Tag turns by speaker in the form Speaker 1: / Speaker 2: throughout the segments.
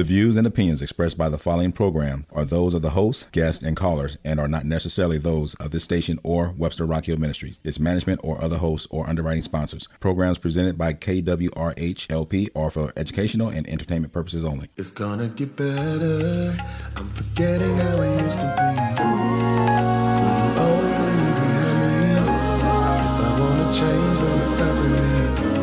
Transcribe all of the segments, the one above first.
Speaker 1: The views and opinions expressed by the following program are those of the host, guests, and callers and are not necessarily those of this station or Webster Rock Hill Ministries, its management, or other hosts or underwriting sponsors. Programs presented by KWRH LP are for educational and entertainment purposes only.
Speaker 2: It's gonna get better. I'm forgetting how I used to be. Change, it starts with me.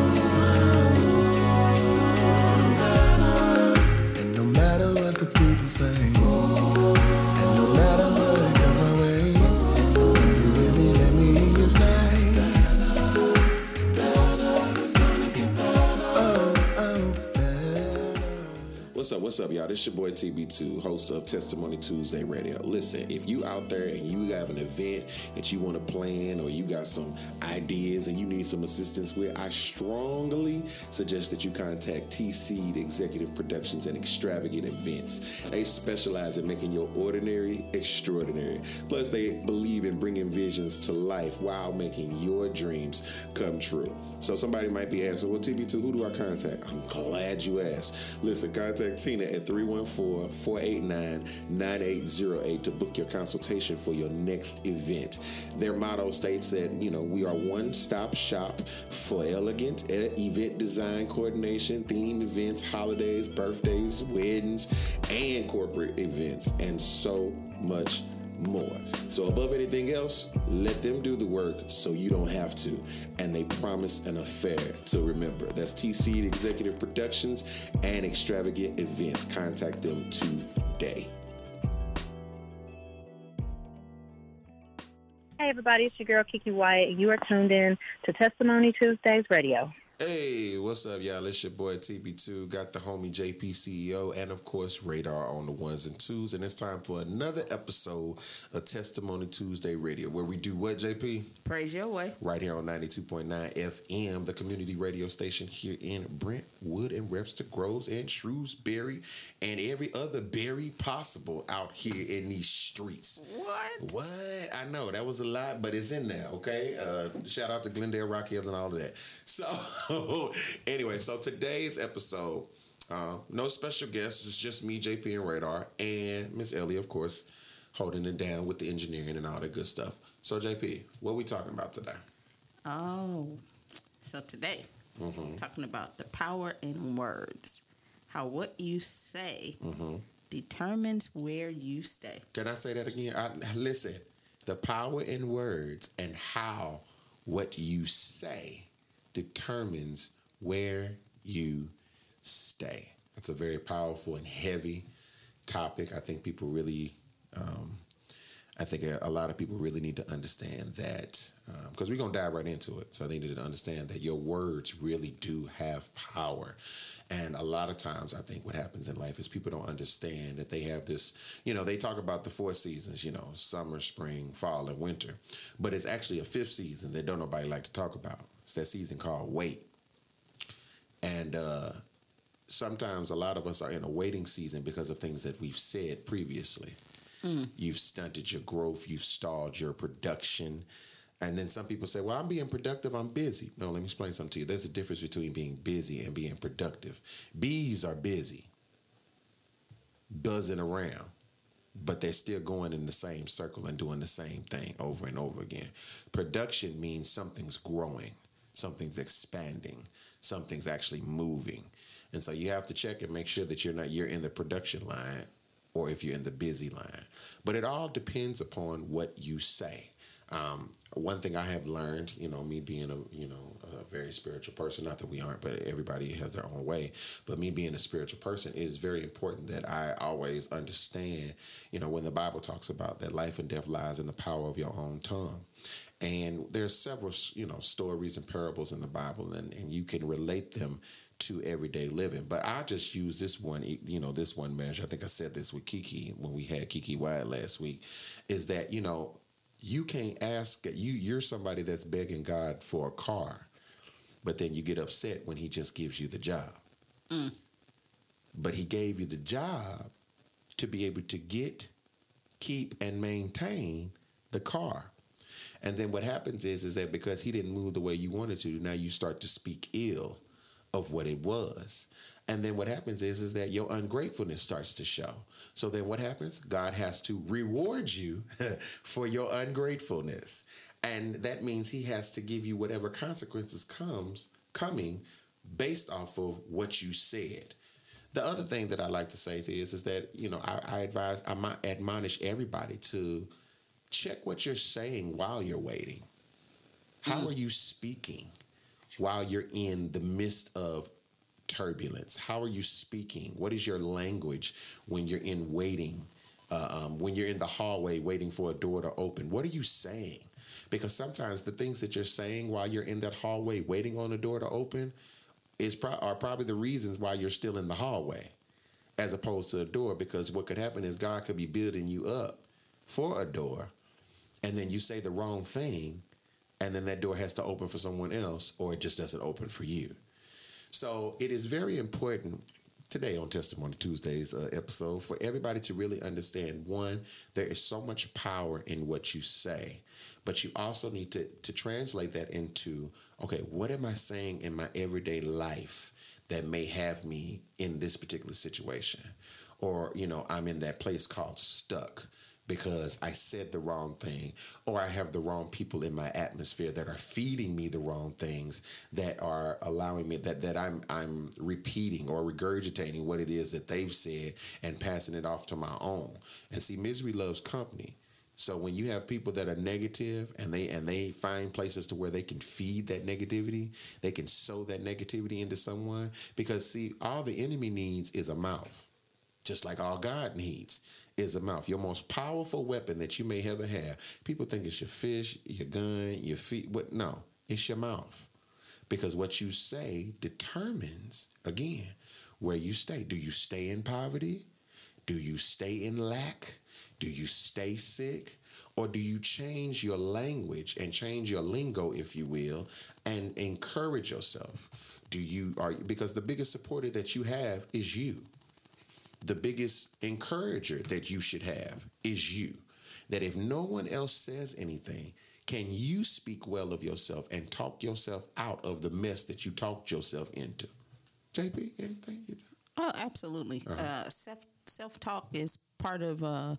Speaker 3: What's up? What's up, y'all? This is your boy TB2, host of Testimony Tuesday Radio. Listen, if you out there and you have an event that you want to plan or you got some ideas and you need some assistance with, I strongly suggest that you contact TC Executive Productions and Extravagant Events. They specialize in making your ordinary extraordinary. Plus, they believe in bringing visions to life while making your dreams come true. So somebody might be asking, well, TB2, who do I contact? I'm glad you asked. Listen, contact Tina at 314-489-9808 to book your consultation for your next event. Their motto states that, you know, we are one-stop shop for elegant event design coordination, themed events, holidays, birthdays, weddings, and corporate events, and so much more. So above anything else, let them do the work so you don't have to. And they promise an affair to remember. That's TC Executive Productions and Extravagant Events. Contact them today.
Speaker 4: Hey, everybody, it's your girl Kiki Wyatt, and you are tuned in to Testimony Tuesdays Radio.
Speaker 3: Hey, what's up, y'all? It's your boy TB2. Got the homie JP CEO, and of course, Radar on the ones and twos. And it's time for another episode of Testimony Tuesday Radio, where we do what, JP?
Speaker 5: Praise your way.
Speaker 3: right here on 92.9 FM, the community radio station here in Brentwood and Webster Groves and Shrewsbury and every other berry possible out here in these streets.
Speaker 5: What?
Speaker 3: What? I know that was a lot, but it's in there, okay? Uh, shout out to Glendale, Rock Hill, and all of that. So, anyway, so today's episode, uh, no special guests, it's just me, JP, and Radar, and Miss Ellie, of course, holding it down with the engineering and all that good stuff. So, JP, what we talking about today?
Speaker 5: Oh, so today,
Speaker 3: Mm-hmm.
Speaker 5: talking about the power in words. How what you say
Speaker 3: Mm-hmm.
Speaker 5: determines where you stay.
Speaker 3: Can I say that again? I, listen, the power in words and how what you say determines where you stay. That's a very powerful and heavy topic. I think people really, um, I think a, lot of people really need to understand that because we're going to dive right into it. So they need to understand that your words really do have power. And a lot of times, I think what happens in life is people don't understand that they have this, you know, they talk about the four seasons, you know, summer, spring, fall, and winter. But it's actually a fifth season that don't nobody like to talk about. It's that season called wait. And uh, sometimes a lot of us are in a waiting season because of things that we've said previously. You've stunted your growth, you've stalled your production. And then some people say, Well, I'm being productive, I'm busy. No, let me explain something to you. There's a difference between being busy and being productive. Bees are busy, buzzing around, but they're still going in the same circle and doing the same thing over and over again. Production means something's growing, something's expanding, something's actually moving. And so you have to check and make sure that you're not you're in the production line or if you're in the busy line. But it all depends upon what you say. Um, one thing I have learned, you know, me being a you know a very spiritual person, not that we aren't, but everybody has their own way. But me being a spiritual person, is very important that I always understand, you know, when the Bible talks about that life and death lies in the power of your own tongue. And there's several, you know, stories and parables in the Bible, and, and you can relate them to everyday living. But I just use this one, you know, this one measure. I think I said this with Kiki when we had Kiki Wyatt last week, is that, you know, you can't ask you you're somebody that's begging God for a car, but then you get upset when he just gives you the job. Mm. But he gave you the job to be able to get, keep, and maintain the car. And then what happens is is that because he didn't move the way you wanted to, now you start to speak ill of what it was. And then what happens is is that your ungratefulness starts to show. So then what happens? God has to reward you for your ungratefulness. And that means he has to give you whatever consequences comes coming based off of what you said. The other thing that I like to say to is is that you know I, I advise I admonish everybody to check what you're saying while you're waiting. How are you speaking while you're in the midst of turbulence? How are you speaking? What is your language when you're in waiting? Uh, um, when you're in the hallway waiting for a door to open, what are you saying? Because sometimes the things that you're saying while you're in that hallway waiting on a door to open is pro- are probably the reasons why you're still in the hallway as opposed to a door because what could happen is God could be building you up for a door and then you say the wrong thing and then that door has to open for someone else or it just doesn't open for you. So it is very important today on Testimony Tuesdays uh, episode for everybody to really understand one, there is so much power in what you say, but you also need to to translate that into okay, what am I saying in my everyday life that may have me in this particular situation? Or, you know, I'm in that place called stuck because I said the wrong thing, or I have the wrong people in my atmosphere that are feeding me the wrong things that are allowing me that that I'm I'm repeating or regurgitating what it is that they've said and passing it off to my own. And see, misery loves company. So when you have people that are negative and they and they find places to where they can feed that negativity, they can sow that negativity into someone because see, all the enemy needs is a mouth just like all God needs is the mouth. Your most powerful weapon that you may ever have. People think it's your fish, your gun, your feet. What? No, it's your mouth. Because what you say determines, again, where you stay. Do you stay in poverty? Do you stay in lack? Do you stay sick? Or do you change your language and change your lingo, if you will, and encourage yourself? Do you are because the biggest supporter that you have is you the biggest encourager that you should have is you. That if no one else says anything, can you speak well of yourself and talk yourself out of the mess that you talked yourself into? JP, anything? You
Speaker 5: Oh, absolutely.
Speaker 3: Uh-huh.
Speaker 5: uh self self talk is part of uh,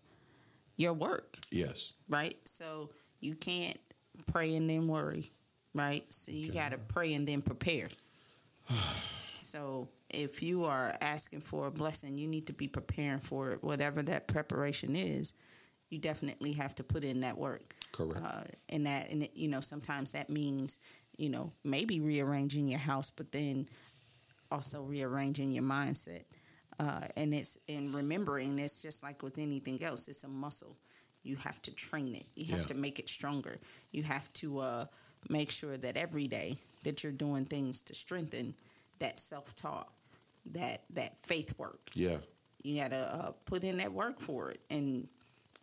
Speaker 5: your work,
Speaker 3: Yes.
Speaker 5: right? So you can't pray and then worry, right? So you got to pray and then prepare. so if you are asking for a blessing, you need to be preparing for it, whatever that preparation is. You definitely have to put in that work.
Speaker 3: Correct.
Speaker 5: Uh, and that, and it, you know, sometimes that means, you know, maybe rearranging your house, but then also rearranging your mindset. Uh, and it's and remembering it's just like with anything else, it's a muscle. You have to train it. You have
Speaker 3: Yeah.
Speaker 5: to make it stronger. You have to uh, make sure that every day that you're doing things to strengthen that self talk, that that faith work.
Speaker 3: yeah.
Speaker 5: You gotta uh, put in that work for it. And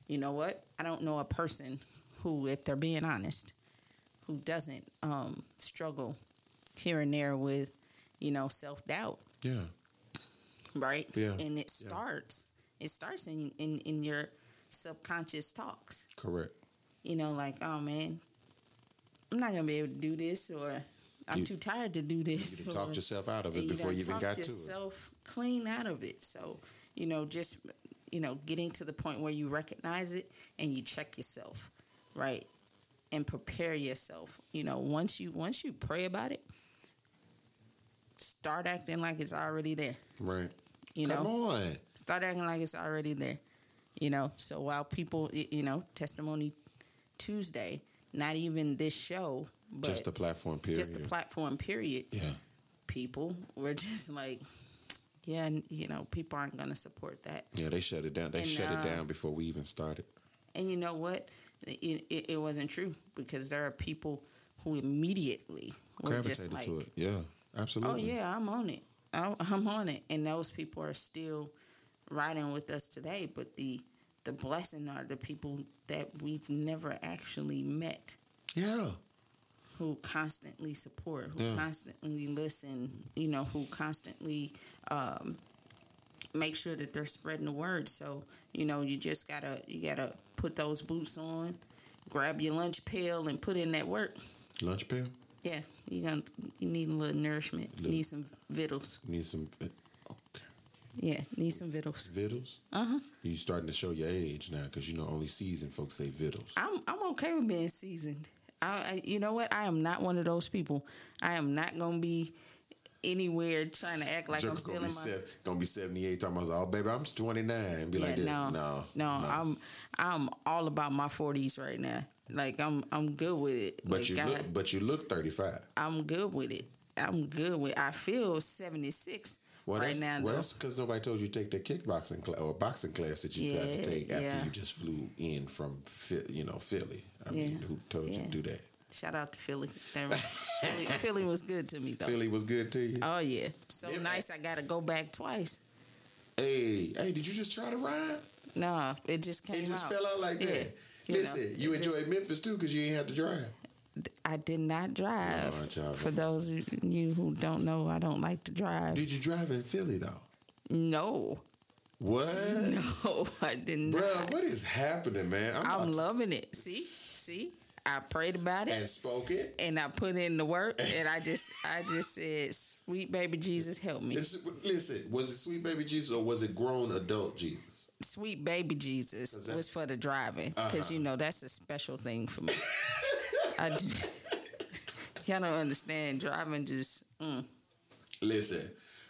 Speaker 5: you know what? I don't know a person who, if they're being honest, who doesn't um, struggle here and there with, you know, self doubt,
Speaker 3: Yeah.
Speaker 5: right?
Speaker 3: Yeah,
Speaker 5: And it
Speaker 3: yeah.
Speaker 5: starts. It starts in, in in your subconscious talks.
Speaker 3: Correct.
Speaker 5: You know, like, oh man, I'm not gonna be able to do this, or I'm
Speaker 3: You-
Speaker 5: too tired to do this.
Speaker 3: You talked yourself out of it
Speaker 5: and
Speaker 3: before you even got to it.
Speaker 5: yourself clean out of it. So, you know, just you know, getting to the point where you recognize it and you check yourself, right, and prepare yourself. You know, once you once you pray about it, start acting like it's already there.
Speaker 3: Right.
Speaker 5: You
Speaker 3: Come
Speaker 5: know,
Speaker 3: on.
Speaker 5: start acting like it's already there. You know, so while people, you know, testimony Tuesday, not even this show, but
Speaker 3: just the platform period.
Speaker 5: just the platform period
Speaker 3: yeah.
Speaker 5: people were just like, yeah, you know, people aren't going to support that.
Speaker 3: Yeah, they shut it down. They
Speaker 5: And,
Speaker 3: shut
Speaker 5: uh,
Speaker 3: it down before we even started.
Speaker 5: And you know what? It, it, it wasn't true because there are people who immediately were just
Speaker 3: Gravitated
Speaker 5: like,
Speaker 3: to it. Yeah. Absolutely.
Speaker 5: oh, yeah, I'm on it. I'm on it. And those people are still riding with us today. But the, the blessing are the people that we've never actually met.
Speaker 3: Yeah.
Speaker 5: Who constantly support, who
Speaker 3: Yeah.
Speaker 5: constantly listen, you know, who constantly um, make sure that they're spreading the word. So, you know, you just gotta you gotta put those boots on, grab your lunch pail, and put in that work.
Speaker 3: Lunch pail?
Speaker 5: Yeah, you gonna you need a little nourishment. You need some vittles.
Speaker 3: Need some okay.
Speaker 5: Yeah, need some vittles.
Speaker 3: vittles.
Speaker 5: Uh huh.
Speaker 3: You starting to show your age now because you know only seasoned folks say vittles.
Speaker 5: I'm I'm okay with being seasoned. I, I you know what? I am not one of those people. I am not gonna be anywhere trying to act like I'm
Speaker 3: Joker
Speaker 5: still
Speaker 3: gonna
Speaker 5: in
Speaker 3: be,
Speaker 5: my.
Speaker 3: gonna be 78 talking about, oh, baby, I'm 29. Be
Speaker 5: Yeah,
Speaker 3: like this.
Speaker 5: no,
Speaker 3: No,
Speaker 5: no, I'm I'm all about my forties right now. Like I'm I'm good with it.
Speaker 3: But
Speaker 5: like,
Speaker 3: you
Speaker 5: I,
Speaker 3: look, but you look 35.
Speaker 5: I'm good with it. I'm good with. I feel seventy six
Speaker 3: Well,
Speaker 5: right now.
Speaker 3: well,
Speaker 5: though.
Speaker 3: that's because nobody told you to take that kickboxing class or boxing class that you tried
Speaker 5: Yeah,
Speaker 3: to take after
Speaker 5: yeah.
Speaker 3: you just flew in from, you know, Philly. I
Speaker 5: Yeah,
Speaker 3: mean, who told you to do that?
Speaker 5: Shout out to Philly. Philly. Philly was good to me though.
Speaker 3: Philly was good to you.
Speaker 5: Oh yeah, so
Speaker 3: Yeah,
Speaker 5: nice. I got to go back twice.
Speaker 3: hey, hey, did you just try to ride?
Speaker 5: Nah, it just came
Speaker 3: It just
Speaker 5: out.
Speaker 3: fell out like
Speaker 5: Yeah,
Speaker 3: that.
Speaker 5: you know,
Speaker 3: Listen, you
Speaker 5: it just-
Speaker 3: enjoyed Memphis too because you ain't have to drive.
Speaker 5: I did not drive.
Speaker 3: No,
Speaker 5: For those of you who don't know, I don't like to drive.
Speaker 3: Did you drive in Philly though?
Speaker 5: No,
Speaker 3: What?
Speaker 5: no, I did not.
Speaker 3: Bro, what is happening, man?
Speaker 5: I'm
Speaker 3: to-
Speaker 5: loving it. See, see, I prayed about it.
Speaker 3: and spoke it.
Speaker 5: and I put in the work, and I just, I just said, "Sweet baby Jesus, help me."
Speaker 3: Listen, listen, was it sweet baby Jesus or was it grown adult Jesus?
Speaker 5: Sweet baby Jesus was for the driving, because uh-huh. you know that's a special thing for me. I. Y'all don't understand driving. Just mm.
Speaker 3: Listen,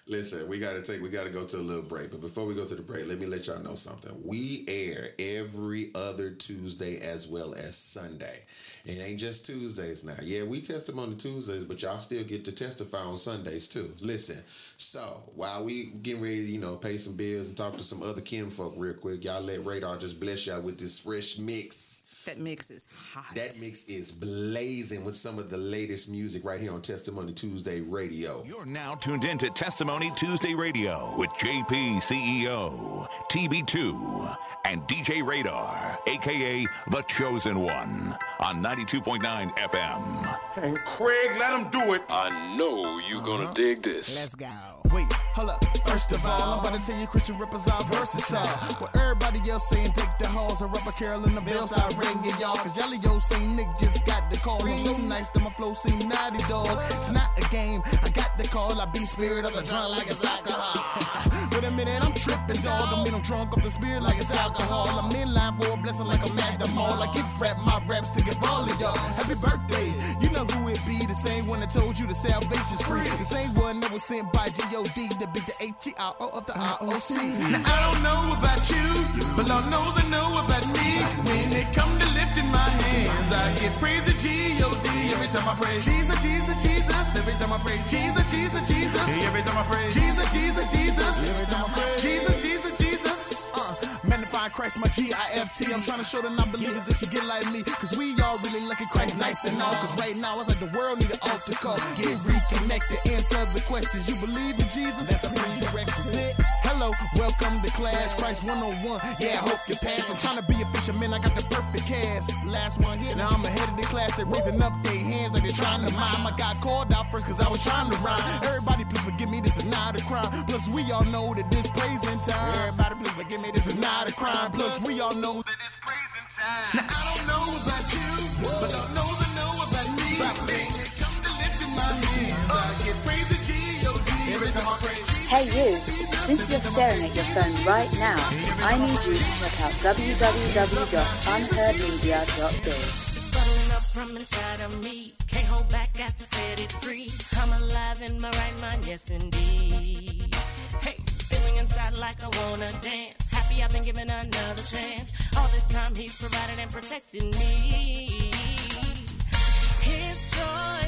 Speaker 3: listen, we gotta take we gotta go to a little break. But before we go to the break, let me let y'all know something. We air every other Tuesday as well as Sunday. It ain't just Tuesdays now. Yeah, we test them on the Tuesdays, but y'all still get to testify on Sundays too. Listen, so while we getting ready to, you know, pay some bills and talk to some other kinfolk real quick, y'all let Radar just bless y'all with this fresh mix.
Speaker 5: That mix is hot.
Speaker 3: That mix is blazing with some of the latest music right here on Testimony Tuesday Radio.
Speaker 6: You're now tuned in to Testimony Tuesday Radio with JP CEO, TB2, and DJ Radar, aka The Chosen One, on 92.9 FM.
Speaker 7: And Craig, let him do it.
Speaker 8: I know you're gonna uh-huh. dig this.
Speaker 9: Let's go. Wait, hold up. First of all, I'm about to tell you Christian rappers are versatile. What everybody else saying, take the halls, a rapper Carol and the bell start ringing, y'all. Cause y'all yo saying Nick just got the call. I'm so that my flow seem naughty, dog. It's not a game, I got the call. I be spirit of the drunk like it's alcohol. Wait a minute, I'm tripping, dog. I mean, I'm drunk off the spirit like it's alcohol. I'm in line for a blessing like I'm at the. I give rap my raps to give all of y'all. Happy birthday. You know who it be, the same one that told you the salvation's free. The same one that was sent by G-O-D to be the H-E-R-O of the R-O-C. Now, I don't know about you, but Lord knows I know about me. When it come to lifting my hands, I give praise to G-O-D every time I pray. Jesus, Jesus, Jesus, every time I pray. Jesus, Jesus, Jesus, every time I pray. Jesus, Jesus, Jesus, every time I pray. Jesus, Jesus, Jesus. Uh, magnifying Christ, my G-I-F-T. I'm trying to show the non-believers that you get like me. Cause we all really looking Christ nice and all. Cause right now it's like the world need an altar call. Get reconnected, answer the questions. You believe in Jesus? That's a prerequisite. Hello, welcome to class. Christ 101. Yeah, I hope you pass. I'm trying to be a fisherman. I got the perfect cast. Last one here. Now I'm ahead of the class. They're raising up their hands like they're trying to mime. I got called out first cause I was trying to rhyme. Everybody, please forgive me. This is not a crime. Plus, we all know that this praising time. Everybody, please forgive me. This is not a crime. Plus, we all know that it's praising time. Now, I don't know about you, but I know I know about me. When it comes to lifting my hands, I get praise to G-O-D every time I pray.
Speaker 10: Hey you, since you're staring at your phone right now, I need you to check out www.unheardmedia.biz.
Speaker 11: From inside of me. Can't hold back, got to set it free. I'm alive in my right mind, yes indeed. Hey, feeling inside like I wanna dance. Happy I've been given another chance. All this time he's provided and protected me. His joy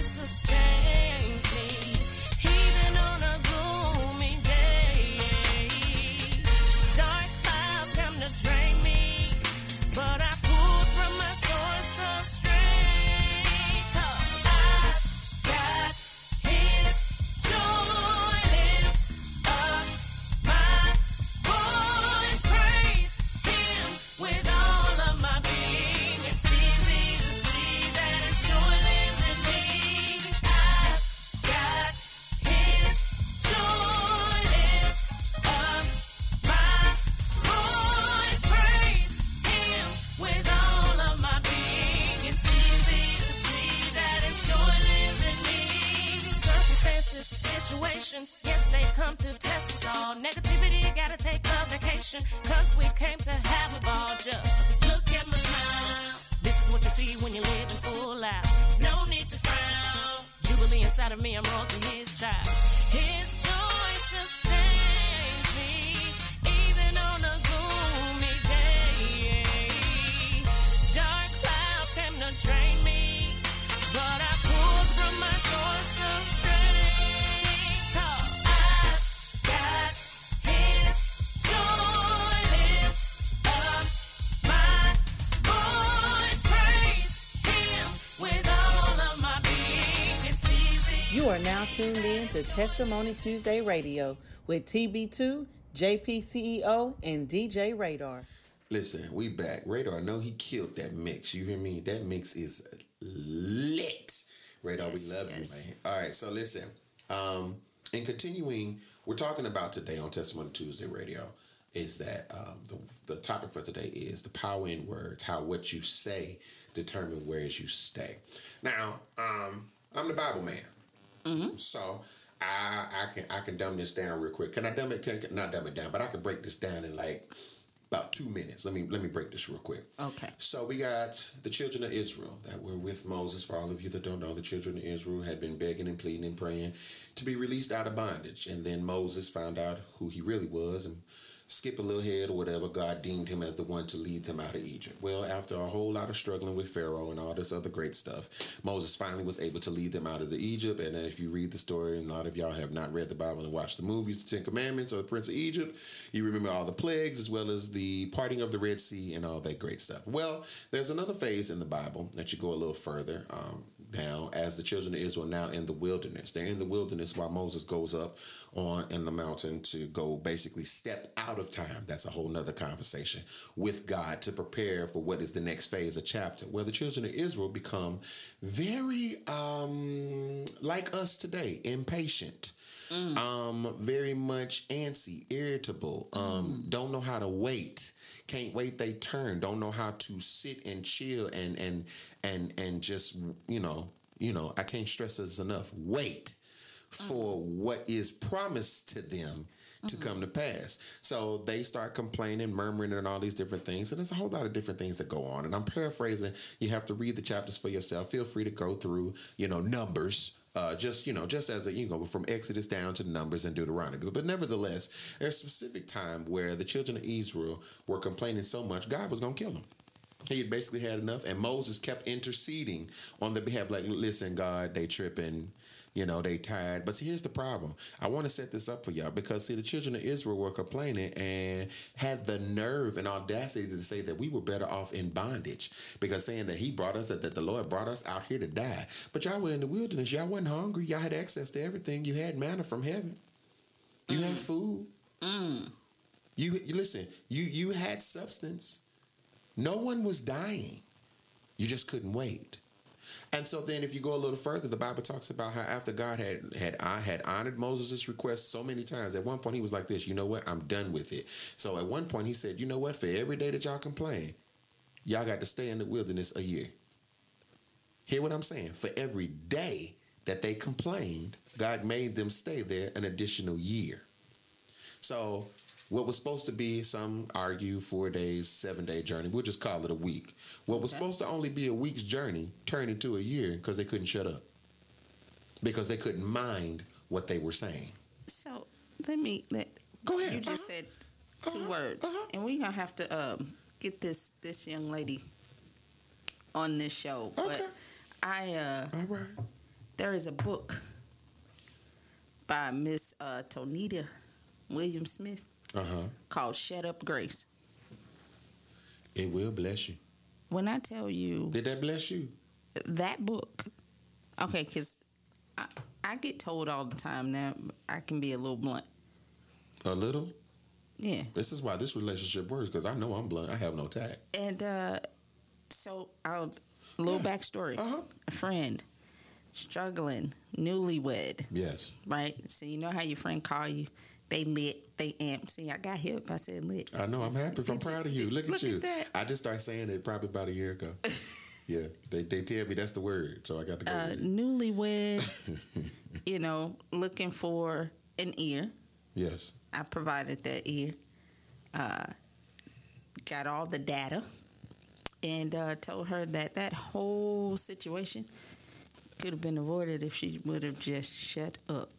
Speaker 12: now tuned in to Testimony Tuesday Radio with TB2, JPCEO, and DJ Radar.
Speaker 3: Listen, we back. Radar, I know he killed that mix. You hear me? That mix is lit. Radar, we love you, man. All right, so listen. Um, in continuing, we're talking about today on Testimony Tuesday Radio is that um, the, the topic for today is the power in words, how what you say determine where you stay. Now, um, I'm the Bible man. Mm-hmm. So I I can I can dumb this down real quick. Can I dumb it? Can, can- not dumb it down, but I can break this down in like about two minutes. Let me let me break this real quick.
Speaker 5: Okay.
Speaker 3: So we got the children of Israel that were with Moses. For all of you that don't know, the children of Israel had been begging and pleading and praying to be released out of bondage. And then Moses found out who he really was and skip a little head or whatever, God deemed him as the one to lead them out of Egypt. Well, after a whole lot of struggling with Pharaoh and all this other great stuff, Moses finally was able to lead them out of the Egypt. And if you read the story, and a lot of y'all have not read the Bible and watched the movies, the Ten Commandments or the Prince of Egypt, you remember all the plagues as well as the parting of the Red Sea and all that great stuff. Well, there's another phase in the Bible that you go a little further. Um, down as the children of Israel now in the wilderness. They're in the wilderness while Moses goes up on in the mountain to go basically step out of time. That's a whole nother conversation with God to prepare for what is the next phase of chapter where the children of Israel become very um like us today, impatient. Um, very much antsy, irritable, um, don't know how to wait can't wait they turn. Don't know how to sit and chill and and and and just you know you know i can't stress this enough. Wait for mm-hmm. what is promised to them to mm-hmm. come to pass. So they start complaining murmuring and all these different things and there's a whole lot of different things that go on and i'm paraphrasing. You have to read the chapters for yourself. Feel free to go through you know numbers uh, just you know, just as a, you go from Exodus down to Numbers and Deuteronomy. But, nevertheless, there's a specific time where the children of Israel were complaining so much, God was going to kill them. He had basically had enough, and Moses kept interceding on their behalf. Like, listen, God, they tripping, you know, they tired. But see, here's the problem. I want to set this up for y'all because see, the children of Israel were complaining and had the nerve and audacity to say that we were better off in bondage because saying that He brought us, that, that the Lord brought us out here to die. But y'all were in the wilderness. Y'all wasn't hungry. Y'all had access to everything. You had manna from heaven. You had mm. food. Mm. You, you listen. You you had substance. No one was dying. You just couldn't wait. And so then if you go a little further, the Bible talks about how after God had had I had honored Moses' request so many times, at one point he was like this, you know what? I'm done with it. So at one point he said, you know what? For every day that y'all complain, y'all got to stay in the wilderness a year. Hear what I'm saying? For every day that they complained, God made them stay there an additional year. So what was supposed to be some argue four days, seven day journey, we'll just call it a week. What was supposed to only be a week's journey turned into a year because they couldn't shut up. Because they couldn't mind what they were saying.
Speaker 5: So let me let
Speaker 3: go ahead.
Speaker 5: You just said 2 words, and we're gonna have to um, get this this young lady on this show. But I uh, there is a book by Miss uh, Tonita Williams Smith
Speaker 3: Uh huh.
Speaker 5: called "Shut Up, Grace."
Speaker 3: It will bless you.
Speaker 5: When I tell you,
Speaker 3: Did that bless you?
Speaker 5: that book okay because I, I get told all the time now i can be a little blunt
Speaker 3: A little?
Speaker 5: yeah
Speaker 3: This is why this relationship works because I know I'm blunt. I have no tact.
Speaker 5: and uh so i'll a little backstory
Speaker 3: Uh-huh.
Speaker 5: a friend struggling newlywed
Speaker 3: Yes.
Speaker 5: right so you know how your friend call you they lit they amped see i got hip i said lit
Speaker 3: I know. I'm happy. I'm proud of you. Look at
Speaker 5: Look
Speaker 3: you.
Speaker 5: at.
Speaker 3: I just started saying it probably about a year ago. yeah. They, they tell me that's the word. So I got to go.
Speaker 5: uh newlywed you know looking for an ear
Speaker 3: yes.
Speaker 5: I provided that ear. uh, got all the data and uh, told her that that whole situation could have been avoided if she would have just shut up.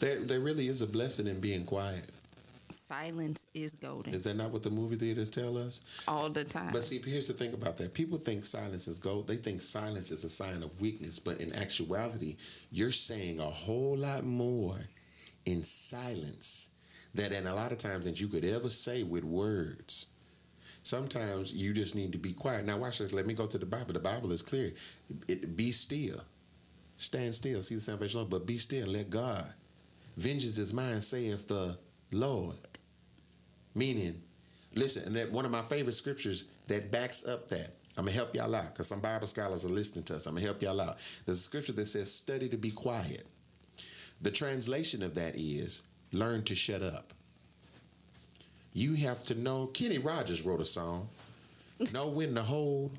Speaker 3: There, there really is a blessing in being quiet.
Speaker 5: Silence is golden.
Speaker 3: Is that not what the movie theaters tell us?
Speaker 5: All the time.
Speaker 3: But see, here's the thing about that. People think silence is gold. They think silence is a sign of weakness. But in actuality, you're saying a whole lot more in silence that, and a lot of times, that you could ever say with words. Sometimes you just need to be quiet. Now, watch this. Let me go to the Bible. The Bible is clear. It, be still. Stand still. See the salvation, Lord. But be still. Let God. Vengeance is mine, saith the Lord. Meaning, listen, and that one of my favorite scriptures that backs up that. I'm gonna help y'all out because some Bible scholars are listening to us. I'm gonna help y'all out. There's a scripture that says, "Study to be quiet." The translation of that is, "Learn to shut up." You have to know. Kenny Rogers wrote a song. know when to hold,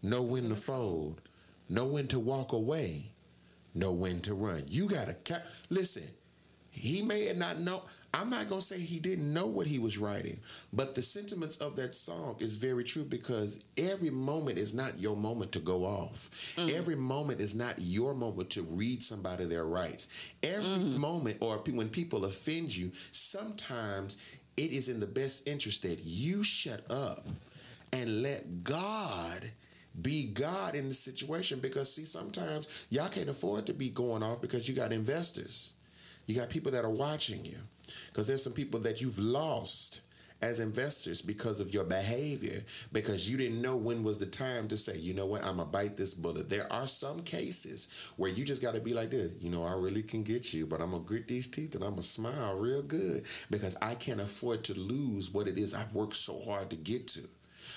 Speaker 3: know when to fold, know when to walk away, know when to run. You gotta listen. He may not know. I'm not going to say he didn't know what he was writing, but the sentiments of that song is very true because every moment is not your moment to go off. Mm. Every moment is not your moment to read somebody their rights. Every mm. moment, or when people offend you, sometimes it is in the best interest that you shut up and let God be God in the situation because see sometimes y'all can't afford to be going off because you got investors. You got people that are watching you. Because there's some people that you've lost as investors because of your behavior because you didn't know when was the time to say you know what? I'm gonna bite this bullet. There are some cases where you just gotta be like this you know i really can get you but i'm gonna grit these teeth and i'm gonna smile real good because i can't afford to lose what it is i've worked so hard to get to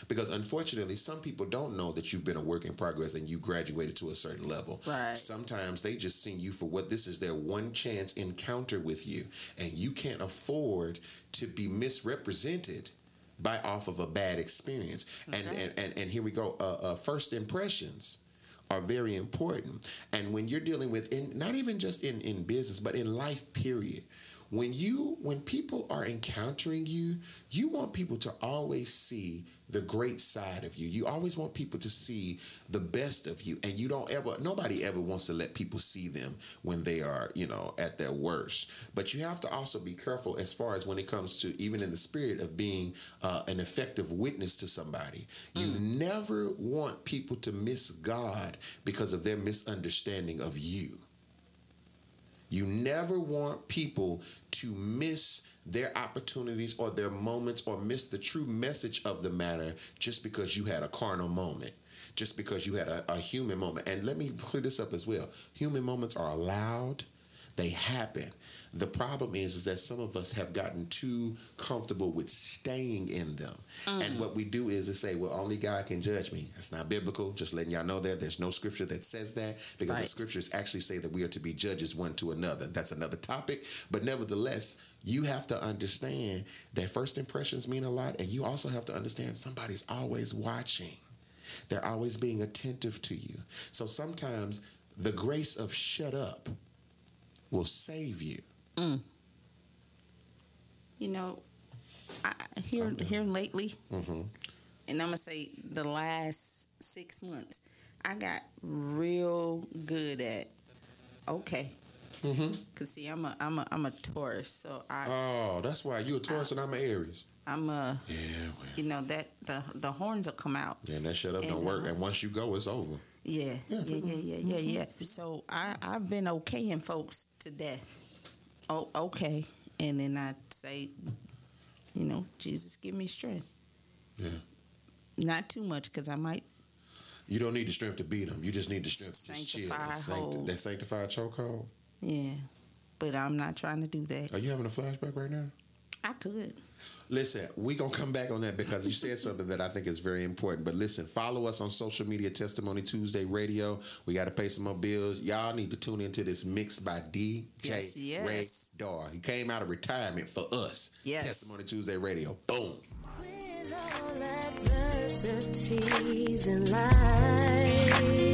Speaker 3: because unfortunately, some people don't know that you've been a work in progress and you graduated to a certain level.
Speaker 5: Right.
Speaker 3: Sometimes they just see you for what this is their one chance encounter with you, and you can't afford to be misrepresented by off of a bad experience. And, and, and and here we go. Uh, uh, first impressions are very important. And when you're dealing with in not even just in in business, but in life period when you when people are encountering you you want people to always see the great side of you. You always want people to see the best of you and you don't ever nobody ever wants to let people see them when they are you know at their worst. But you have to also be careful as far as when it comes to even in the spirit of being uh, an effective witness to somebody. Mm. you never want people to miss god because of their misunderstanding of you. You never want people to miss their opportunities or their moments or miss the true message of the matter just because you had a carnal moment, just because you had a, a human moment. And let me clear this up as well human moments are allowed, they happen. The problem is, is that some of us have gotten too comfortable with staying in them. Mm. And what we do is to say, well, only God can judge me. That's not biblical. Just letting y'all know that there's no scripture that says that because right. the scriptures actually say that we are to be judges one to another. That's another topic. But nevertheless, you have to understand that first impressions mean a lot. And you also have to understand somebody's always watching. They're always being attentive to you. So sometimes the grace of shut up will save you. Mm.
Speaker 5: You know, I, here here lately, mm-hmm. and I'm gonna say the last six months, I got real good at okay. Mm-hmm. Cause see, I'm a I'm a I'm a Taurus, so I.
Speaker 3: Oh, that's why you a Taurus I, and I'm an Aries.
Speaker 5: I'm a.
Speaker 3: Yeah, well.
Speaker 5: You know that the the horns will come out.
Speaker 3: Yeah, and that shut up and, don't work. Uh, and once you go, it's over.
Speaker 5: Yeah, yeah, yeah, yeah, yeah, yeah. yeah. So I I've been okaying folks to death. Oh, okay, and then I say, you know, Jesus, give me strength.
Speaker 3: Yeah.
Speaker 5: Not too much, because I might.
Speaker 3: You don't need the strength to beat them. You just need the strength to just chill.
Speaker 5: That, sancti-
Speaker 3: that sanctified chokehold.
Speaker 5: Yeah, but I'm not trying to do that.
Speaker 3: Are you having a flashback right now?
Speaker 5: I could.
Speaker 3: Listen, we gonna come back on that because you said something that I think is very important. But listen, follow us on social media, Testimony Tuesday Radio. We got to pay some more bills. Y'all need to tune into this mix by DJ yes, yes. Ray Dar. He came out of retirement for us.
Speaker 5: Yes.
Speaker 3: Testimony Tuesday Radio. Boom.
Speaker 11: With all adversities in life,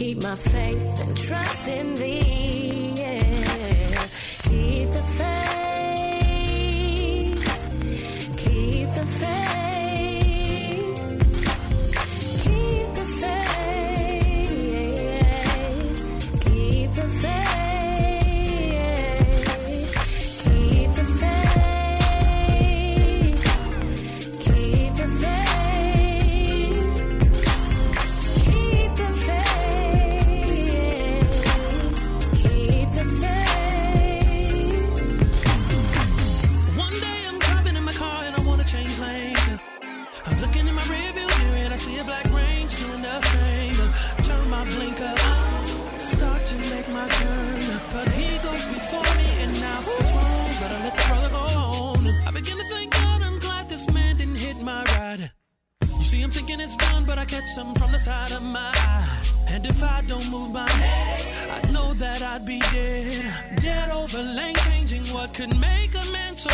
Speaker 11: keep my faith and trust in Thee.
Speaker 13: Move my head, I know that I'd be dead. Dead over lane changing what could make a man so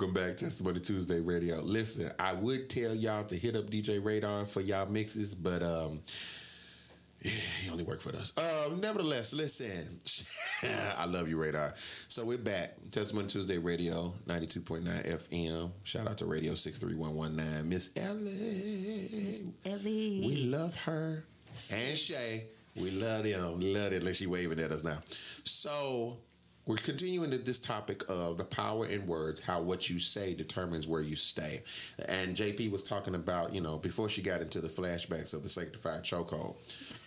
Speaker 3: Welcome back, Testimony Tuesday Radio. Listen, I would tell y'all to hit up DJ Radar for y'all mixes, but um, yeah, he only worked for us. Um, nevertheless, listen, I love you, Radar. So we're back, Testimony Tuesday Radio, ninety two point nine FM. Shout out to Radio six three one one nine, Miss Ellie.
Speaker 5: Miss Ellie.
Speaker 3: We love her and Shay. We love them. Love it. Like she waving at us now. So we're continuing to this topic of the power in words, how what you say determines where you stay. And JP was talking about, you know, before she got into the flashbacks of the sanctified chokehold,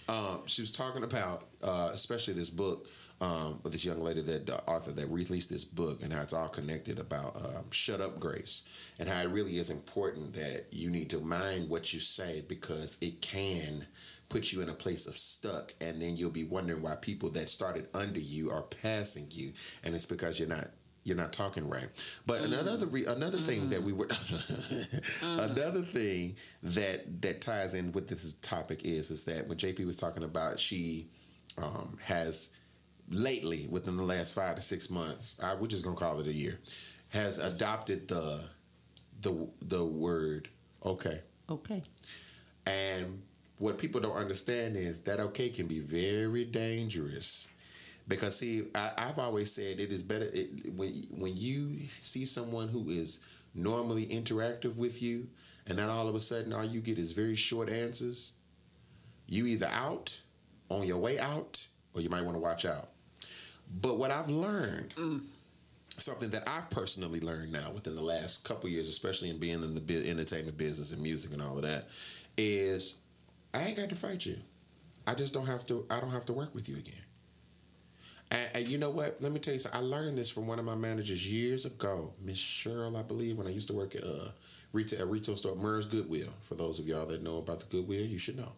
Speaker 3: um, she was talking about, uh, especially this book um, with this young lady that the author that released this book and how it's all connected about um, shut up grace and how it really is important that you need to mind what you say because it can put you in a place of stuck and then you'll be wondering why people that started under you are passing you and it's because you're not you're not talking right. But mm. another re- another thing that mm. we were mm. another thing that that ties in with this topic is is that when jp was talking about she um, has lately within the last five to six months I, we're just gonna call it a year has adopted the the the word okay.
Speaker 5: Okay.
Speaker 3: and what people don't understand is that okay can be very dangerous. Because see, I, I've always said it is better it, when when you see someone who is normally interactive with you, and then all of a sudden all you get is very short answers. You either out on your way out, or you might want to watch out. But what I've learned, mm. something that I've personally learned now within the last couple years, especially in being in the entertainment business and music and all of that, is I ain't got to fight you. I just don't have to. I don't have to work with you again. And, and you know what? Let me tell you something. I learned this from one of my managers years ago, Miss Cheryl, I believe, when I used to work at uh, retail, a retail store, Mers Goodwill. For those of y'all that know about the Goodwill, you should know.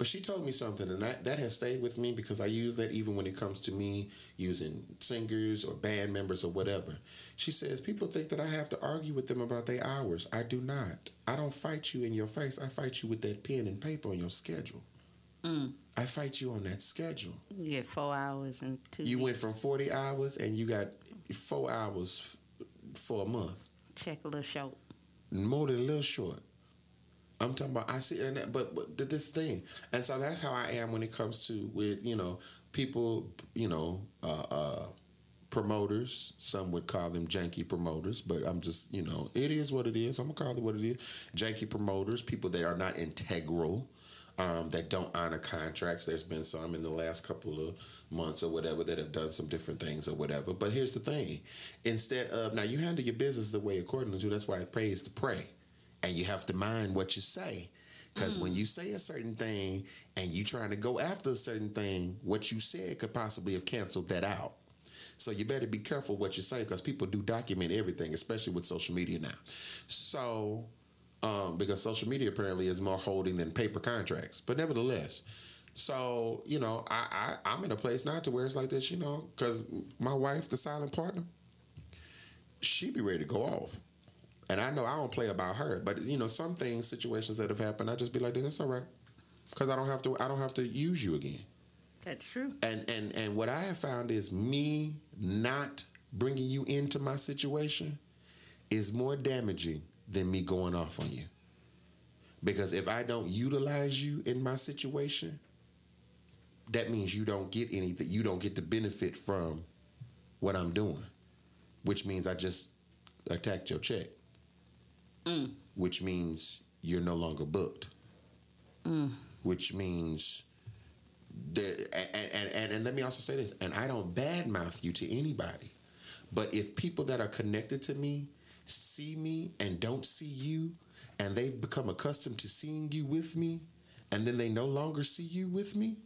Speaker 3: But she told me something, and that, that has stayed with me because I use that even when it comes to me using singers or band members or whatever. She says, People think that I have to argue with them about their hours. I do not. I don't fight you in your face. I fight you with that pen and paper on your schedule.
Speaker 5: Mm.
Speaker 3: I fight you on that schedule.
Speaker 5: You get four hours and two.
Speaker 3: You went from 40 hours and you got four hours f- for a month.
Speaker 5: check a little short.
Speaker 3: More than a little short. I'm talking about I see that, but but this thing, and so that's how I am when it comes to with you know people you know uh, uh, promoters. Some would call them janky promoters, but I'm just you know it is what it is. I'm gonna call it what it is. Janky promoters, people that are not integral. Um, that don't honor contracts. There's been some in the last couple of months or whatever that have done some different things or whatever. But here's the thing: instead of now, you handle your business the way according to. That's why it pays to pray and you have to mind what you say Because when you say a certain thing and you trying to go after a certain thing, what you said could possibly have canceled that out. So you better be careful what you say because people do document everything, especially with social media now. So, um, because social media apparently is more holding than paper contracts, but nevertheless. So you know, I, I I'm in a place now to where it's like this, you know, because my wife, the silent partner, she be ready to go off. And I know I don't play about her, but you know, some things, situations that have happened, I just be like, "This is all right," because I don't have to. I don't have to use you again.
Speaker 5: That's true.
Speaker 3: And and and what I have found is me not bringing you into my situation is more damaging than me going off on you. Because if I don't utilize you in my situation, that means you don't get anything. You don't get the benefit from what I'm doing, which means I just attacked your check.
Speaker 5: Mm.
Speaker 3: Which means you're no longer booked.
Speaker 5: Mm.
Speaker 3: Which means that, and, and, and, and let me also say this, and I don't badmouth you to anybody, but if people that are connected to me see me and don't see you, and they've become accustomed to seeing you with me, and then they no longer see you with me,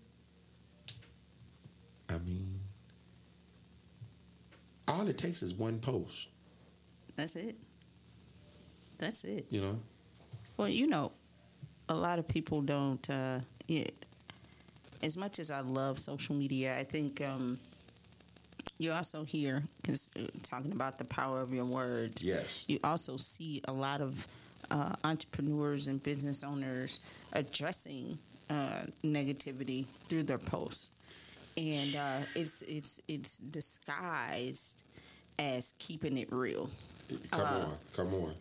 Speaker 3: I mean, all it takes is one post,
Speaker 5: That's it. That's it.
Speaker 3: you know?
Speaker 5: Well, you know, a lot of people don't. Uh, it, as much as I love social media, I think um, you also hear because talking about the power of your words.
Speaker 3: Yes.
Speaker 5: You also see a lot of uh, entrepreneurs and business owners addressing uh, negativity through their posts, and uh, it's it's it's disguised as keeping it real.
Speaker 3: Come
Speaker 5: Uh,
Speaker 3: on, come on.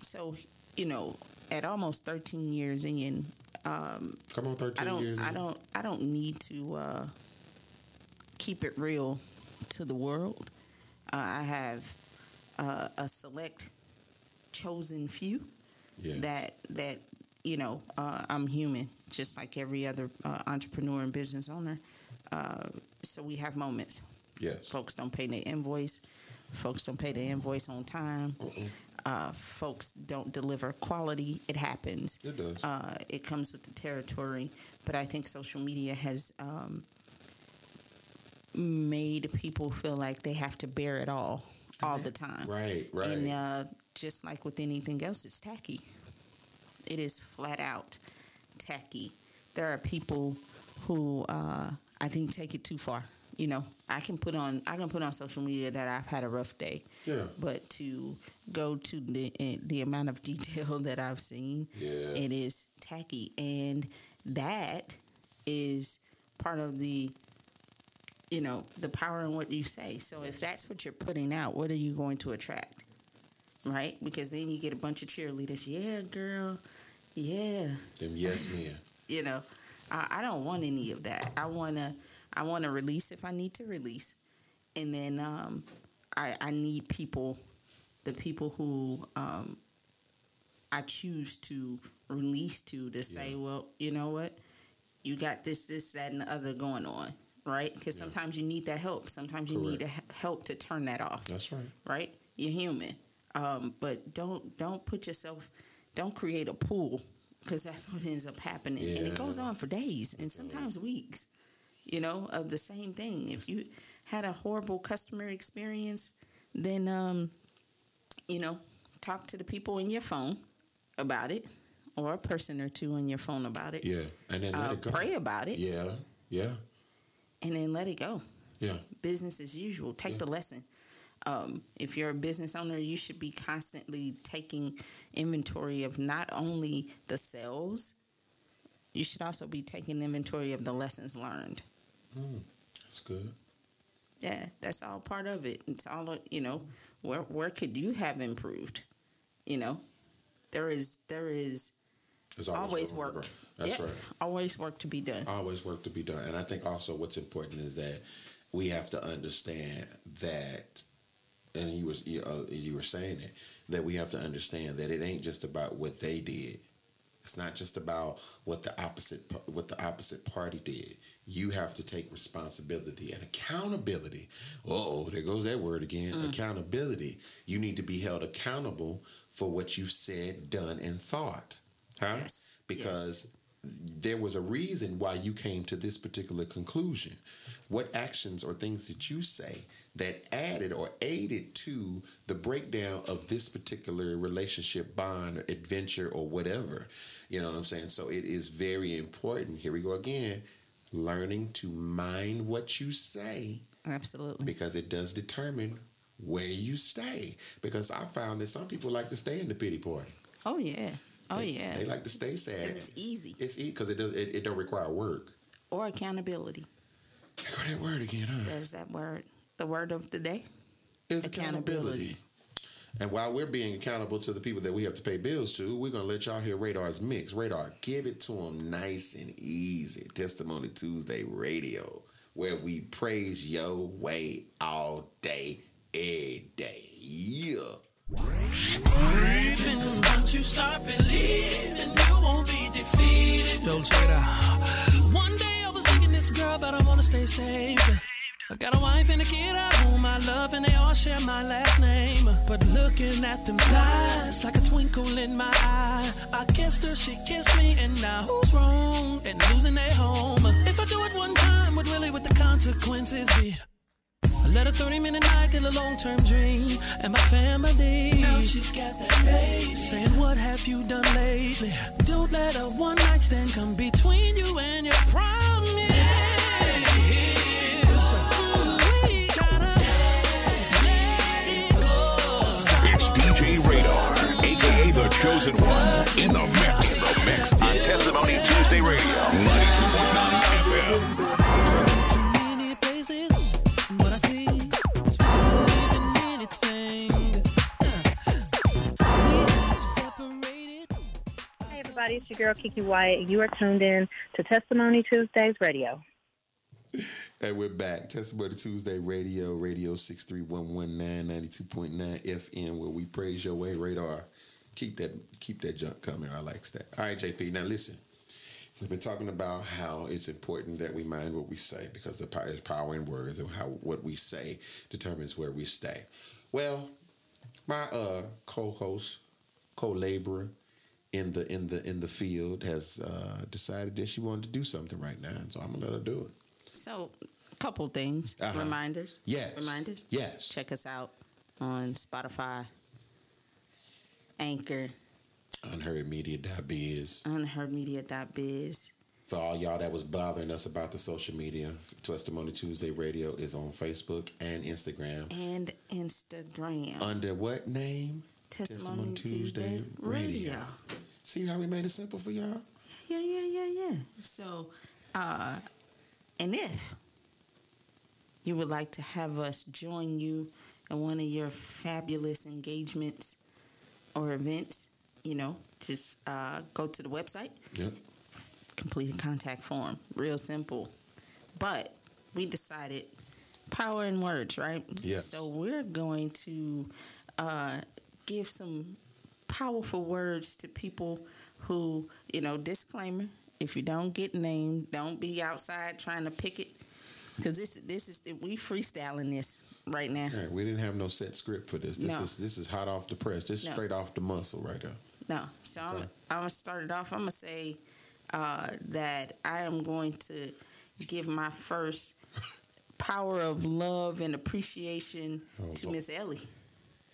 Speaker 5: So you know, at almost 13 years in, um,
Speaker 3: Come on, 13
Speaker 5: I don't,
Speaker 3: years
Speaker 5: I don't, I don't need to uh, keep it real to the world. Uh, I have uh, a select, chosen few
Speaker 3: Yeah.
Speaker 5: that that you know. Uh, I'm human, just like every other uh, entrepreneur and business owner. Uh, so we have moments.
Speaker 3: Yes.
Speaker 5: Folks don't pay their invoice. Folks don't pay their invoice on time. Uh, folks don't deliver quality. It happens.
Speaker 3: It does.
Speaker 5: Uh, it comes with the territory. But I think social media has um, made people feel like they have to bear it all all the time.
Speaker 3: Right, right.
Speaker 5: And uh, just like with anything else, it's tacky. It is flat out tacky. There are people who uh, I think take it too far. You know, I can put on I can put on social media that I've had a rough day.
Speaker 3: Yeah.
Speaker 5: But to go to the eh, the amount of detail that I've seen,
Speaker 3: Yeah.
Speaker 5: it is tacky, and that is part of the you know the power in what you say. So if that's what you're putting out, what are you going to attract? Right? Because then you get a bunch of cheerleaders. Yeah, girl. Yeah.
Speaker 3: Them yes men.
Speaker 5: You know, I, I don't want any of that. I wanna I wanna release if I need to release, and then um, I I need people, the people who um, I choose to release to to say, well, you know what, you got this, this, that, and the other going on, right? Because sometimes you need that help. Sometimes you need the help to turn that off.
Speaker 3: That's right.
Speaker 5: Right? You're human, um, but don't don't put yourself, don't create a pool because that's what ends up happening, and it goes on for days and sometimes weeks. You know, of the same thing. If you had a horrible customer experience, then um, you know, talk to the people in your phone about it, or a person or two in your phone about it.
Speaker 3: Yeah. And then let
Speaker 5: Uh,
Speaker 3: it go.
Speaker 5: pray about it,
Speaker 3: Yeah. Yeah.
Speaker 5: and then let it go.
Speaker 3: Yeah.
Speaker 5: Business as usual. Take the lesson. Um, if you're a business owner, you should be constantly taking inventory of not only the sales, you should also be taking inventory of the lessons learned.
Speaker 3: Mm, that's good.
Speaker 5: Yeah, that's all part of it. It's all you know. Where where could you have improved? You know, there is there is
Speaker 3: There's
Speaker 5: always,
Speaker 3: to
Speaker 5: work.
Speaker 3: That's
Speaker 5: Yeah,
Speaker 3: right.
Speaker 5: Always work to be done.
Speaker 3: Always work to be done. And I think also what's important is that we have to understand that, and you was you, uh, you were saying it, that we have to understand that it ain't just about what they did. It's not just about what the opposite what the opposite party did. You have to take responsibility and accountability. Oh, there goes that word again. Mm. Accountability. You need to be held accountable for what you've said, done, and thought. Huh? Because there was a reason why you came to this particular conclusion. What actions or things did you say that added or aided to the breakdown of this particular relationship, bond, adventure, or whatever? You know what I'm saying? So it is very important. Here we go again. Learning to mind what you say
Speaker 5: Absolutely.
Speaker 3: because it does determine where you stay. Because I found that some people like to stay in the pity party.
Speaker 5: Oh yeah. Oh yeah.
Speaker 3: They like to stay sad.
Speaker 5: It's easy.
Speaker 3: It's easy because it does. It, it don't require work.
Speaker 5: Or accountability.
Speaker 3: Got that word again, huh?
Speaker 5: There's that word. The word of the day.
Speaker 3: Is accountability. And while we're being accountable to the people that we have to pay bills to, we're gonna let y'all hear Radar's mix. Radar, give it to them nice and easy. Testimony Tuesday Radio, where we praise your way all day, every day. Yeah.
Speaker 13: Cause once you start believing, you won't be defeated. One day I was thinking this girl, but I wanna stay safe. I got a wife and a kid at home I love, and they all share my last name. But looking at them thighs, like a twinkle in my eye. I kissed her, she kissed me, and now who's wrong? And losing their home. If I do it one time, what really would the consequences be? I let a 30 minute night kill a long term dream and my family. Now she's got that baby. Saying, What have you done lately? Don't let a one night stand come between you and your promise. We gotta
Speaker 6: It's DJ Radar, aka The Chosen One, in the mix. In the mix on Testimony Tuesday Radio, 92.9 FM.
Speaker 4: Everybody, it's your girl Kiki Wyatt. You are tuned in to Testimony Tuesdays Radio.
Speaker 3: And we're back. Testimony Tuesday Radio, Radio 63119 92.9 FM, where we praise your way. Radar. Keep that keep that junk coming. I likes that. All right, JP. Now listen. We've been talking about how it's important that we mind what we say because the power is power in words and how what we say determines where we stay. Well, my uh co-host, co-laborer in the in the in the field has uh decided that she wanted to do something right now, and so I'm gonna let her do it.
Speaker 5: So, a couple things.
Speaker 3: Uh-huh.
Speaker 5: Reminders.
Speaker 3: Yes.
Speaker 5: Reminders.
Speaker 3: Yes.
Speaker 5: Check us out on Spotify, Anchor,
Speaker 3: Unheardmedia.biz.
Speaker 5: unheardmedia.biz.
Speaker 3: For all y'all that was bothering us about the social media, Testimony Tuesday Radio is on Facebook and Instagram.
Speaker 5: and Instagram.
Speaker 3: Under what name?
Speaker 5: Testimony Tuesday Radio.
Speaker 3: See how we made it simple for y'all?
Speaker 5: Yeah, yeah, yeah, yeah. So, uh, and if you would like to have us join you in one of your fabulous engagements or events, you know, just uh, go to the website,
Speaker 3: Yep.
Speaker 5: complete a contact form. Real simple. But we decided power in words, right?
Speaker 3: Yes.
Speaker 5: So we're going to uh, give some powerful words to people who, you know, disclaimer: if you don't get named, don't be outside trying to pick it, because this this is we freestyling this right now.
Speaker 3: Right, we didn't have no set script for this. This
Speaker 5: No.
Speaker 3: is this is hot off the press. This is
Speaker 5: No.
Speaker 3: straight off the muscle right there.
Speaker 5: No. So I'm, I'm gonna start it off. I'm gonna say uh, that I am going to give my first power of love and appreciation
Speaker 3: Oh,
Speaker 5: to Miss Ellie.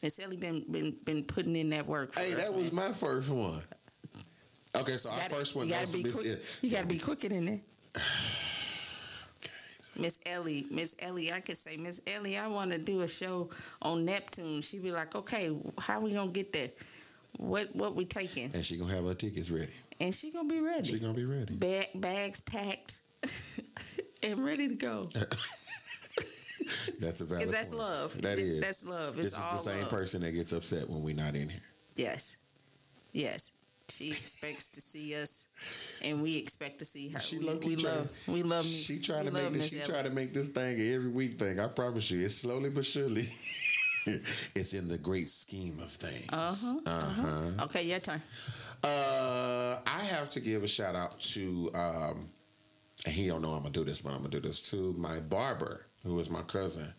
Speaker 5: Miss Ellie been been been putting in that work. For
Speaker 3: Hey,
Speaker 5: us,
Speaker 3: that was my first one. Okay, so our
Speaker 5: Gotta-
Speaker 3: first one
Speaker 5: You gotta be quick.
Speaker 3: El-
Speaker 5: You gotta be quicker than that. Miss Ellie, Miss Ellie, I could say, Miss Ellie, I want to do a show on Neptune. She'd be like, okay, how we gonna get there? What what we taking?
Speaker 3: and she gonna have her tickets ready.
Speaker 5: And she gonna be ready.
Speaker 3: She gonna be ready.
Speaker 5: Bag, bags packed and ready to go.
Speaker 3: That's a valid.
Speaker 5: That's
Speaker 3: point.
Speaker 5: love.
Speaker 3: That
Speaker 5: Th-
Speaker 3: is.
Speaker 5: That's love.
Speaker 3: This is
Speaker 5: all
Speaker 3: the same
Speaker 5: love.
Speaker 3: person that gets upset when we're not in here.
Speaker 5: Yes. Yes. She expects to see us, and we expect to see her.
Speaker 3: She
Speaker 5: we, we
Speaker 3: try-
Speaker 5: love. We love.
Speaker 3: She trying to make this. She trying to make this thing an every week thing. I promise you, it's slowly but surely. it's in the great scheme of things.
Speaker 5: Uh huh.
Speaker 3: Uh-huh.
Speaker 5: Okay, your turn.
Speaker 3: Uh, I have to give a shout out to, um, and he don't know I'm gonna do this, but I'm gonna do this to my barber, who is my cousin,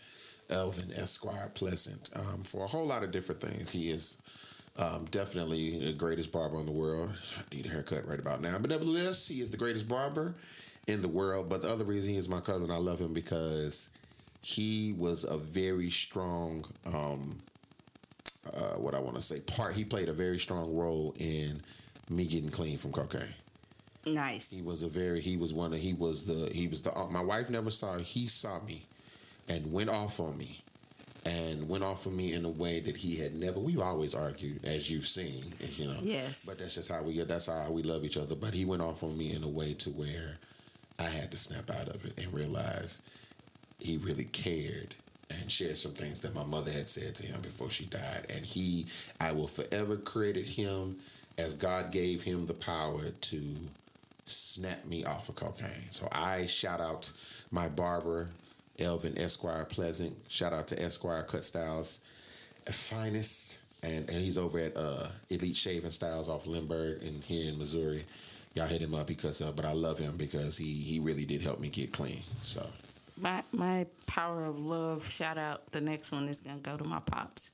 Speaker 3: Elvin Esquire Pleasant, um, for a whole lot of different things. He is Um, definitely the greatest barber in the world. I need a haircut right about now. But nevertheless, he is the greatest barber in the world. But the other reason he is my cousin, I love him because he was a very strong, um, uh, what I want to say, part. He played a very strong role in me getting clean from cocaine.
Speaker 5: Nice.
Speaker 3: He was a very. He was one of. He was the. He was the. My wife never saw. He saw me, and went off on me, and went off on me in a way that he had never. We've always argued, as you've seen, you know.
Speaker 5: Yes.
Speaker 3: But that's just how we. That's how we love each other. But he went off on me in a way to where I had to snap out of it and realize he really cared and shared some things that my mother had said to him before she died. And he, I will forever credit him as God gave him the power to snap me off of cocaine. So I shout out my barber, Elvin Esquire Pleasant. Shout out to Esquire Cut Styles Finest. And, and he's over at uh, Elite Shaving Styles off Lindbergh and here in Missouri. Y'all hit him up because, uh, but I love him because he he really did help me get clean. So
Speaker 5: My my power of love shout out. The next one is gonna go to my pops.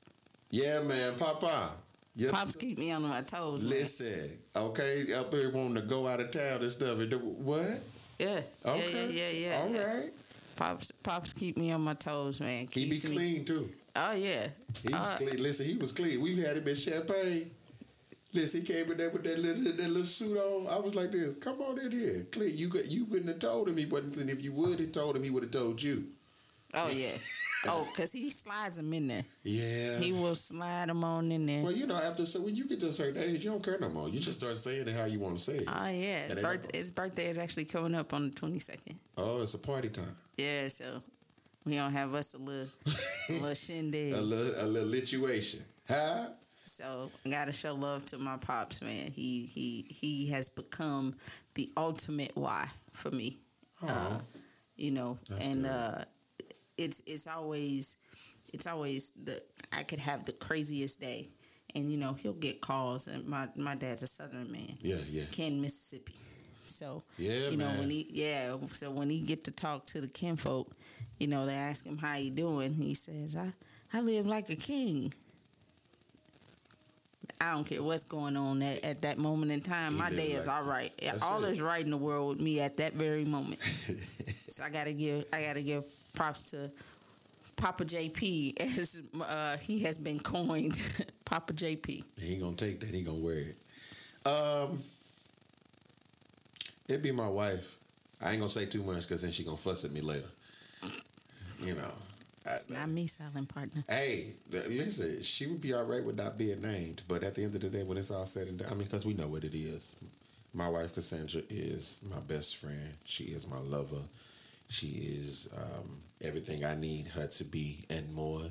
Speaker 3: yeah, man, Papa. Yes,
Speaker 5: Pops keep me on my toes. man.
Speaker 3: Listen, okay, up here wanting to go out of town and stuff. And do, what?
Speaker 5: Yeah.
Speaker 3: Okay.
Speaker 5: Yeah, yeah, yeah,
Speaker 3: All
Speaker 5: yeah.
Speaker 3: right.
Speaker 5: Pops pops keep me on my toes, man.
Speaker 3: He be
Speaker 5: Keeps me-
Speaker 3: clean too.
Speaker 5: Oh yeah.
Speaker 3: He was
Speaker 5: Uh,
Speaker 3: clean. Listen, he was clean. We had him in Champagne. Listen, he came in there with that little, that little suit on. I was like this. Come on in here, clean. You could, you wouldn't have told him he wasn't clean. If you would have told him, he would have told you.
Speaker 5: Oh yeah. oh, cause he slides them in there.
Speaker 3: Yeah.
Speaker 5: He will slide them on in there.
Speaker 3: Well, you know, after so when you get to a certain age, you don't care no more. You just start saying it how you want to say it.
Speaker 5: Oh yeah. Birth- his birthday is actually coming up on the twenty second.
Speaker 3: Oh, it's a party time.
Speaker 5: Yeah, so we gonna have us a little a little shindig.
Speaker 3: A little, a little lituation. Huh?
Speaker 5: So I gotta show love to my pops, man. He he he has become the ultimate why for me. Uh, you know,
Speaker 3: That's
Speaker 5: and
Speaker 3: good.
Speaker 5: uh, it's it's always it's always the I could have the craziest day, and you know he'll get calls. And my my dad's a Southern man,
Speaker 3: Yeah, yeah.
Speaker 5: Ken, Mississippi. So
Speaker 3: Yeah,
Speaker 5: you know
Speaker 3: man.
Speaker 5: when he yeah, so when he get to talk to the kinfolk, you know they ask him how he doing. He says, "I I live like a king." I don't care what's going on at, at that moment in time.
Speaker 3: He
Speaker 5: My day is
Speaker 3: like-
Speaker 5: all right. All
Speaker 3: it.
Speaker 5: is right in the world with me at that very moment. so I gotta give I gotta give props to Papa JP as uh, he has been coined Papa JP.
Speaker 3: He ain't gonna take that. He gonna wear it. Um, it'd be my wife. I ain't gonna say too much because then she gonna fuss at me later. You know. I-
Speaker 5: It's not me, silent partner.
Speaker 3: Hey, listen, she would be all right with not being named, but at the end of the day, when it's all said and done, I mean, because we know what it is. My wife Cassandra is my best friend. She is my lover. She is um, everything I need her to be and more.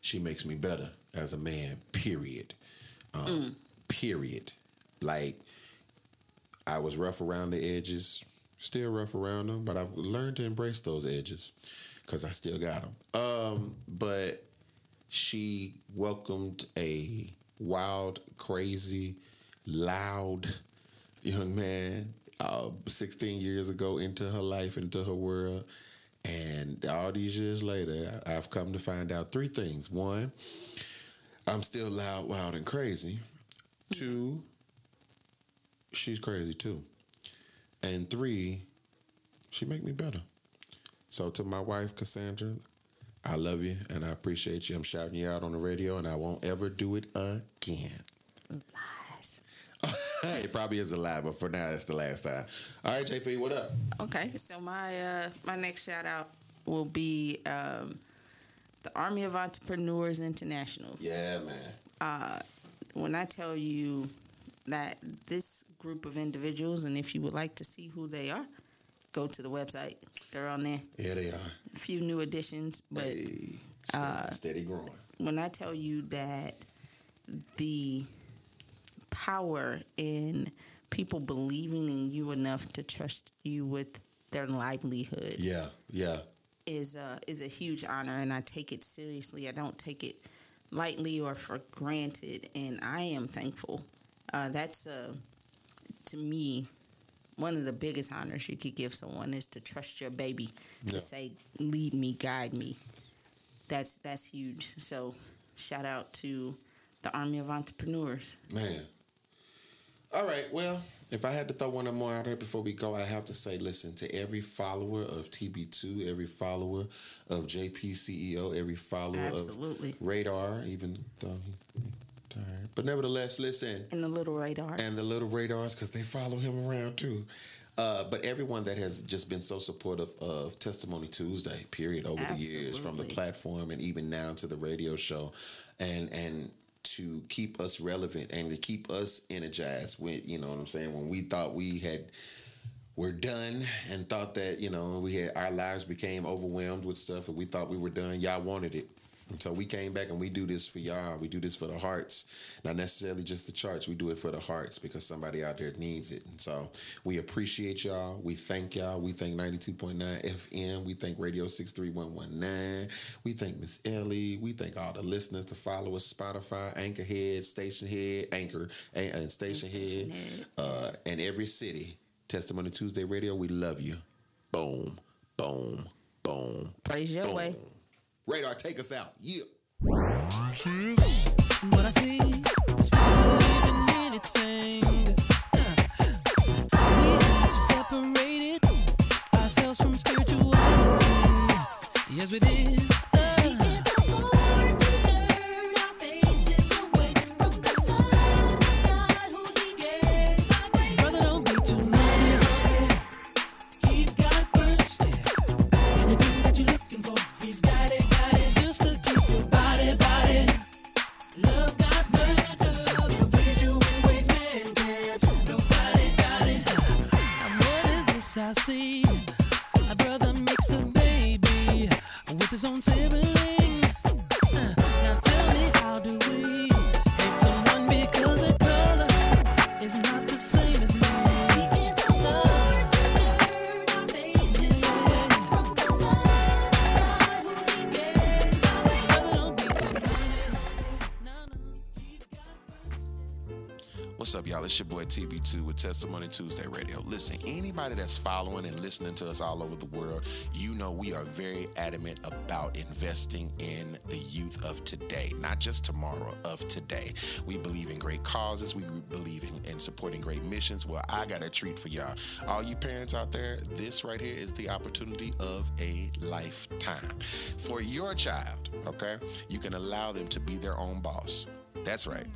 Speaker 3: She makes me better as a man. Period. Um, Period. Like I was rough around the edges, still rough around them, but I've learned to embrace those edges because I still got them. Um, but she welcomed a wild, crazy, loud young man uh, 16 years ago into her life, into her world. And all these years later, I've come to find out three things. One, I'm still loud, wild, and crazy. Two, she's crazy too. And three, she make me better. So to my wife Cassandra, I love you and I appreciate you. I'm shouting you out on the radio and I won't ever do it again.
Speaker 5: Lies.
Speaker 3: It probably is a lie, but for now it's the last time. All right, JP, what up?
Speaker 5: Okay, so my uh, my next shout out will be um, the Army of Entrepreneurs International.
Speaker 3: Yeah, man.
Speaker 5: uh, when I tell you that this group of individuals, and if you would like to see who they are, go to the website. They're on there.
Speaker 3: Yeah, they are.
Speaker 5: A few new additions, but
Speaker 3: Steady,
Speaker 5: uh,
Speaker 3: steady growing.
Speaker 5: when I tell you that the power in people believing in you enough to trust you with their livelihood
Speaker 3: Yeah, yeah.
Speaker 5: is a is a huge honor, and I take it seriously. I don't take it lightly or for granted, and I am thankful. Uh, that's uh, to me one of the biggest honors you could give someone is to trust your baby to
Speaker 3: Yeah.
Speaker 5: say, "Lead me, guide me." That's that's huge. So, shout out to the army of entrepreneurs.
Speaker 3: Man. All right. Well, if I had to throw one more out there before we go, I have to say, listen to every follower of TB2, every follower of JPCEO, every follower
Speaker 5: Absolutely.
Speaker 3: of Radar, even though he, tired. But nevertheless, listen.
Speaker 5: And the little radars.
Speaker 3: And the little radars, because they follow him around too. Uh, but everyone that has just been so supportive of Testimony Tuesday, period, over the years, from the platform and even now to the radio show, and and to keep us relevant and to keep us energized. When you know what I'm saying, when we thought we had were done and thought that you know we had our lives became overwhelmed with stuff and we thought we were done, y'all wanted it. And so we came back and we do this for y'all. We do this for the hearts, not necessarily just the charts. We do it for the hearts because somebody out there needs it. And so we appreciate y'all. We thank y'all. We thank 92.9 FM. We thank Radio 63119. We thank Miss Ellie. We thank all the listeners, the followers, Spotify, Anchor Head, Station Head, Anchor, and, and Station, Head,
Speaker 5: Head.
Speaker 3: uh, and every city. Testimony Tuesday Radio. We love you. Boom, boom, boom.
Speaker 5: Praise your way.
Speaker 3: Radar, take us out. Yeah.
Speaker 13: What I see is anything. Uh, we have separated ourselves from spirituality. Yes, we did.
Speaker 3: Y'all? It's your boy TB2 with Testimony Tuesday Radio. Listen, anybody that's following and listening to us all over the world, you know we are very adamant about investing in the youth of today, not just tomorrow, of today. We believe in great causes, we believe in, in supporting great missions. Well, I got a treat for y'all. All you parents out there, this right here is the opportunity of a lifetime. For your child, okay, you can allow them to be their own boss. That's right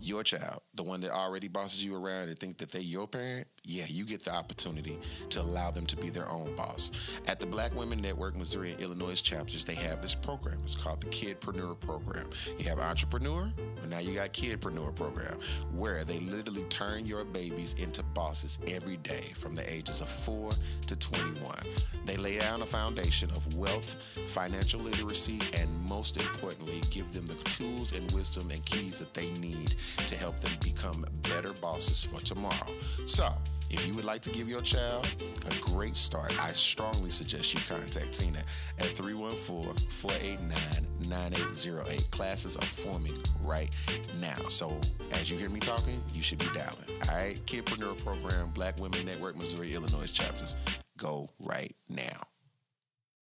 Speaker 3: your child, the one that already bosses you around and think that they your parent, yeah, you get the opportunity to allow them to be their own boss. At the Black Women Network, Missouri and Illinois chapters, they have this program. It's called the Kidpreneur Program. You have entrepreneur, and now you got Kidpreneur Program, where they literally turn your babies into bosses every day from the ages of 4 to 21. They lay down a foundation of wealth, financial literacy, and most importantly, give them the tools and wisdom and keys that they need to help them become better bosses for tomorrow. So, if you would like to give your child a great start, I strongly suggest you contact Tina at 314-489-9808. Classes are forming right now. So as you hear me talking, you should be dialing. All right? Kidpreneur Program, Black Women Network, Missouri, Illinois chapters. Go right now.